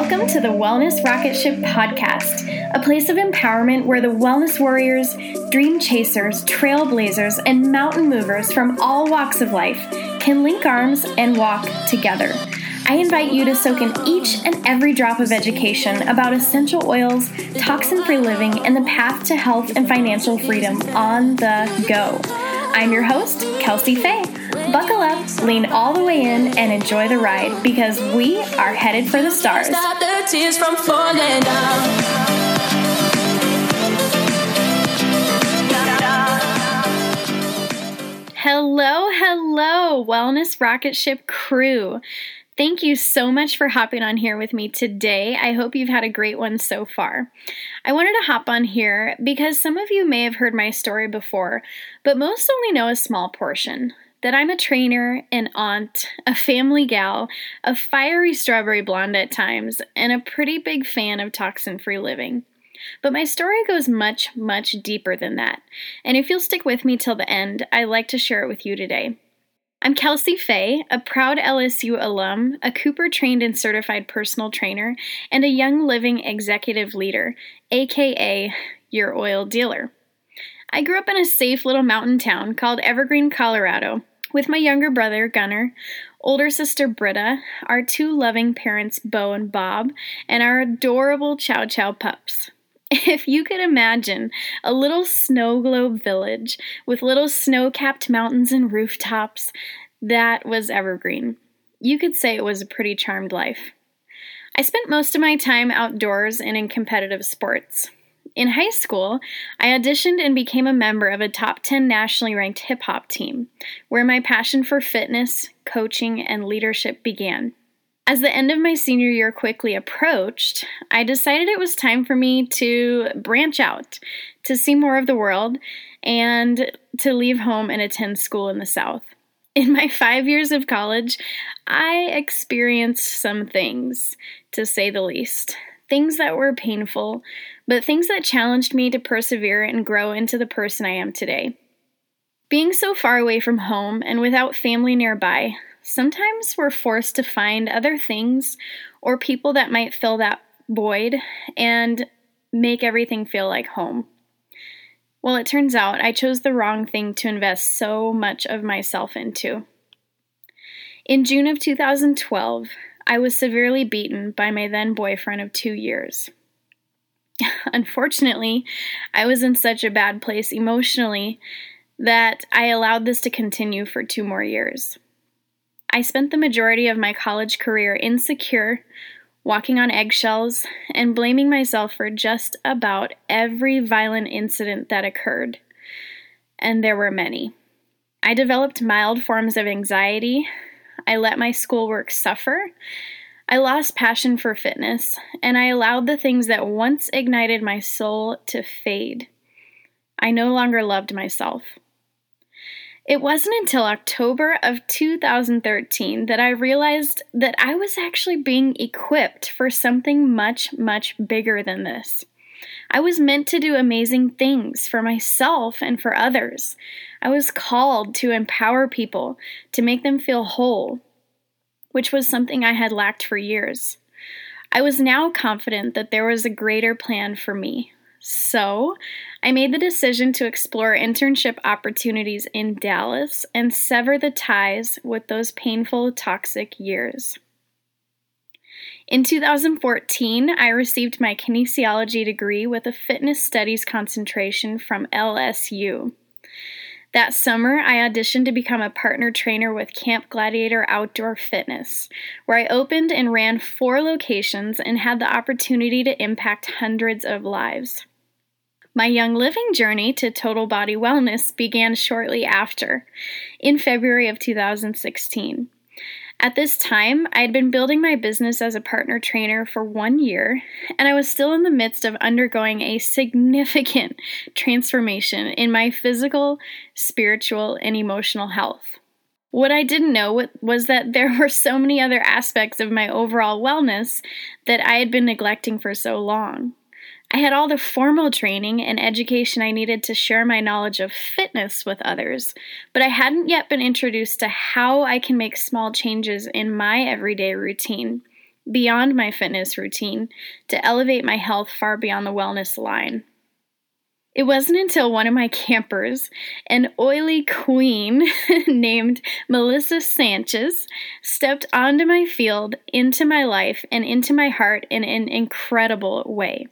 Welcome to the Wellness Rocket Ship podcast, a place of empowerment where the wellness warriors, dream chasers, trailblazers, and mountain movers from all walks of life can link arms and walk together. I invite you to soak in each and every drop of education about essential oils, toxin free living, and the path to health and financial freedom on the go. I'm your host, Kelsey Faye. Buckle up, lean all the way in, and enjoy the ride because we are headed for the stars. Stop the tears from falling down. Hello, hello, Wellness Rocket Ship crew. Thank you so much for hopping on here with me today. I hope you've had a great one so far. I wanted to hop on here because some of you may have heard my story before, but most only know a small portion. That I'm a trainer, an aunt, a family gal, a fiery strawberry blonde at times, and a pretty big fan of toxin free living. But my story goes much, much deeper than that. And if you'll stick with me till the end, I'd like to share it with you today. I'm Kelsey Fay, a proud LSU alum, a Cooper trained and certified personal trainer, and a Young Living executive leader, aka your oil dealer. I grew up in a safe little mountain town called Evergreen, Colorado, with my younger brother, Gunnar, older sister, Britta, our two loving parents, Bo and Bob, and our adorable Chow Chow pups. If you could imagine a little snow globe village with little snow capped mountains and rooftops, that was Evergreen. You could say it was a pretty charmed life. I spent most of my time outdoors and in competitive sports. In high school, I auditioned and became a member of a top 10 nationally ranked hip hop team, where my passion for fitness, coaching, and leadership began. As the end of my senior year quickly approached, I decided it was time for me to branch out, to see more of the world, and to leave home and attend school in the South. In my five years of college, I experienced some things, to say the least. Things that were painful, but things that challenged me to persevere and grow into the person I am today. Being so far away from home and without family nearby, sometimes we're forced to find other things or people that might fill that void and make everything feel like home. Well, it turns out I chose the wrong thing to invest so much of myself into. In June of 2012, I was severely beaten by my then boyfriend of two years. Unfortunately, I was in such a bad place emotionally that I allowed this to continue for two more years. I spent the majority of my college career insecure, walking on eggshells, and blaming myself for just about every violent incident that occurred. And there were many. I developed mild forms of anxiety. I let my schoolwork suffer. I lost passion for fitness, and I allowed the things that once ignited my soul to fade. I no longer loved myself. It wasn't until October of 2013 that I realized that I was actually being equipped for something much, much bigger than this. I was meant to do amazing things for myself and for others. I was called to empower people, to make them feel whole, which was something I had lacked for years. I was now confident that there was a greater plan for me, so, I made the decision to explore internship opportunities in Dallas and sever the ties with those painful, toxic years. In 2014, I received my kinesiology degree with a fitness studies concentration from LSU. That summer, I auditioned to become a partner trainer with Camp Gladiator Outdoor Fitness, where I opened and ran four locations and had the opportunity to impact hundreds of lives. My Young Living journey to total body wellness began shortly after, in February of 2016. At this time, I had been building my business as a partner trainer for one year, and I was still in the midst of undergoing a significant transformation in my physical, spiritual, and emotional health. What I didn't know was that there were so many other aspects of my overall wellness that I had been neglecting for so long. I had all the formal training and education I needed to share my knowledge of fitness with others, but I hadn't yet been introduced to how I can make small changes in my everyday routine beyond my fitness routine, to elevate my health far beyond the wellness line. It wasn't until one of my campers, an oily queen named Melissa Sanchez, stepped onto my field, into my life, and into my heart in an incredible way.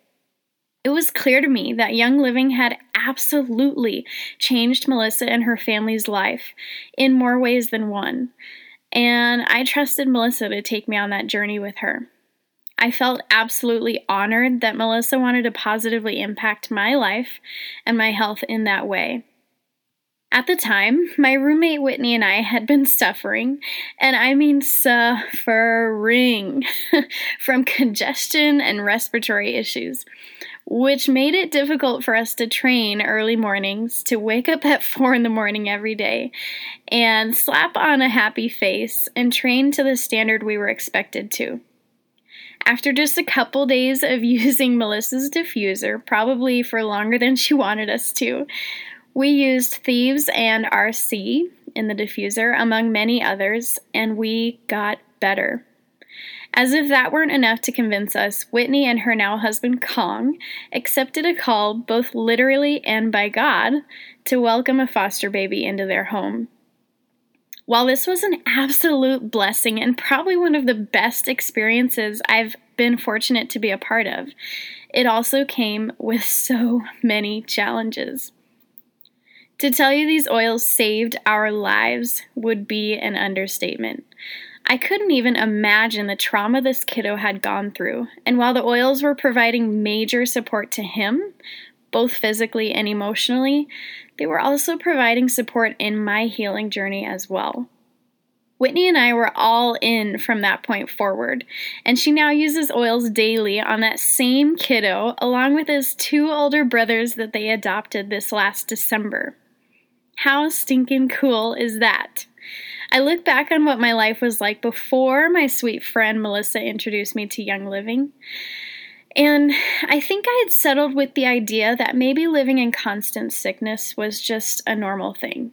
It was clear to me that Young Living had absolutely changed Melissa and her family's life in more ways than one, and I trusted Melissa to take me on that journey with her. I felt absolutely honored that Melissa wanted to positively impact my life and my health in that way. At the time, my roommate Whitney and I had been suffering, and I mean suffering, from congestion and respiratory issues, which made it difficult for us to train early mornings, to wake up at 4 in the morning every day, and slap on a happy face and train to the standard we were expected to. After just a couple days of using Melissa's diffuser, probably for longer than she wanted us to, we used Thieves and RC in the diffuser, among many others, and we got better. As if that weren't enough to convince us, Whitney and her now husband Kong accepted a call, both literally and by God, to welcome a foster baby into their home. While this was an absolute blessing and probably one of the best experiences I've been fortunate to be a part of, it also came with so many challenges. To tell you these oils saved our lives would be an understatement. I couldn't even imagine the trauma this kiddo had gone through, and while the oils were providing major support to him, both physically and emotionally, they were also providing support in my healing journey as well. Whitney and I were all in from that point forward, and she now uses oils daily on that same kiddo, along with his two older brothers that they adopted this last December. How stinking cool is that? I look back on what my life was like before my sweet friend Melissa introduced me to Young Living, and I think I had settled with the idea that maybe living in constant sickness was just a normal thing,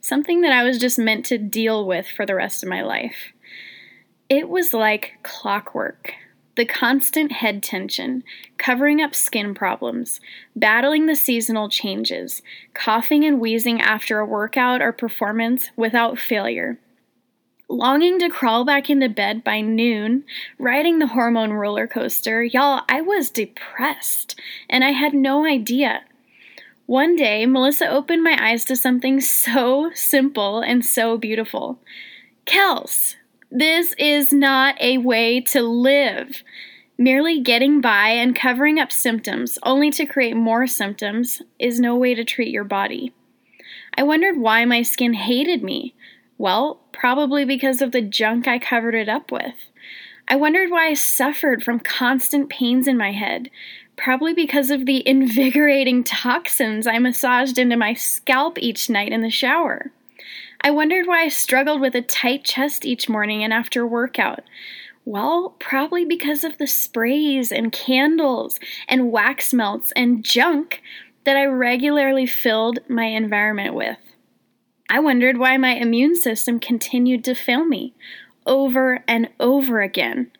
something that I was just meant to deal with for the rest of my life. It was like clockwork. The constant head tension, covering up skin problems, battling the seasonal changes, coughing and wheezing after a workout or performance without failure longing to crawl back into bed by noon, riding the hormone roller coaster, y'all, I was depressed and I had no idea. One day, Melissa opened my eyes to something so simple and so beautiful. Kels, this is not a way to live. Merely getting by and covering up symptoms only to create more symptoms is no way to treat your body. I wondered why my skin hated me. Well, probably because of the junk I covered it up with. I wondered why I suffered from constant pains in my head, probably because of the invigorating toxins I massaged into my scalp each night in the shower. I wondered why I struggled with a tight chest each morning and after workout. Well, probably because of the sprays and candles and wax melts and junk that I regularly filled my environment with. I wondered why my immune system continued to fail me over and over again.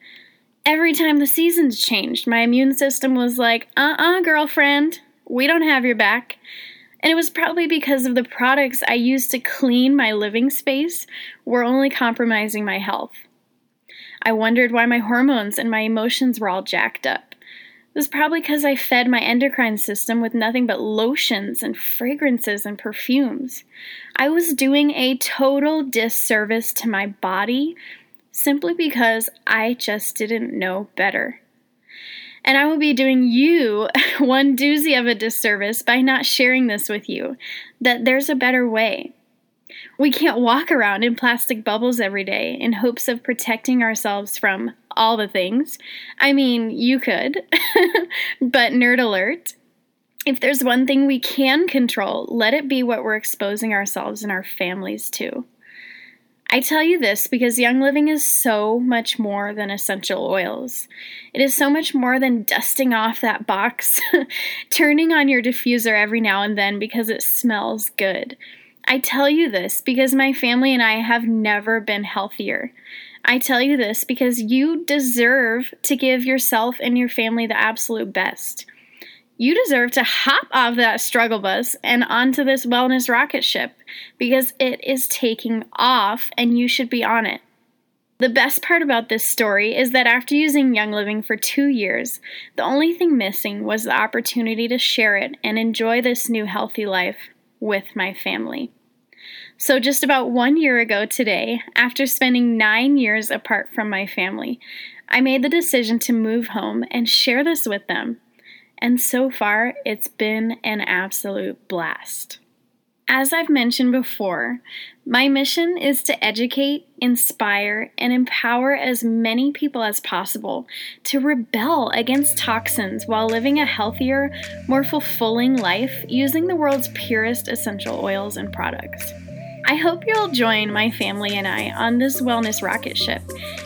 Every time the seasons changed, my immune system was like, uh uh-uh, uh, girlfriend, we don't have your back. And it was probably because of the products I used to clean my living space were only compromising my health. I wondered why my hormones and my emotions were all jacked up. It was probably because I fed my endocrine system with nothing but lotions and fragrances and perfumes. I was doing a total disservice to my body simply because I just didn't know better. And I will be doing you one doozy of a disservice by not sharing this with you that there's a better way. We can't walk around in plastic bubbles every day in hopes of protecting ourselves from all the things. I mean, you could, but nerd alert. If there's one thing we can control, let it be what we're exposing ourselves and our families to. I tell you this because Young Living is so much more than essential oils. It is so much more than dusting off that box, turning on your diffuser every now and then because it smells good. I tell you this because my family and I have never been healthier. I tell you this because you deserve to give yourself and your family the absolute best. You deserve to hop off that struggle bus and onto this wellness rocket ship because it is taking off and you should be on it. The best part about this story is that after using Young Living for two years, the only thing missing was the opportunity to share it and enjoy this new healthy life with my family. So, just about one year ago today, after spending nine years apart from my family, I made the decision to move home and share this with them. And so far, it's been an absolute blast. As I've mentioned before, my mission is to educate, inspire, and empower as many people as possible to rebel against toxins while living a healthier, more fulfilling life using the world's purest essential oils and products. I hope you'll join my family and I on this wellness rocket ship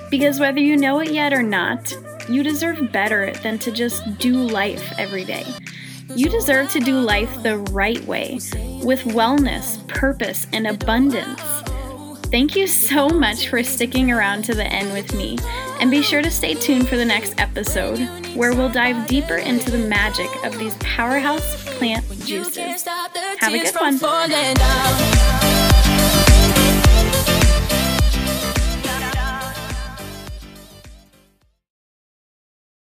because whether you know it yet or not, you deserve better than to just do life every day. You deserve to do life the right way, with wellness, purpose, and abundance. Thank you so much for sticking around to the end with me, and be sure to stay tuned for the next episode, where we'll dive deeper into the magic of these powerhouse plant juices. Have a good one.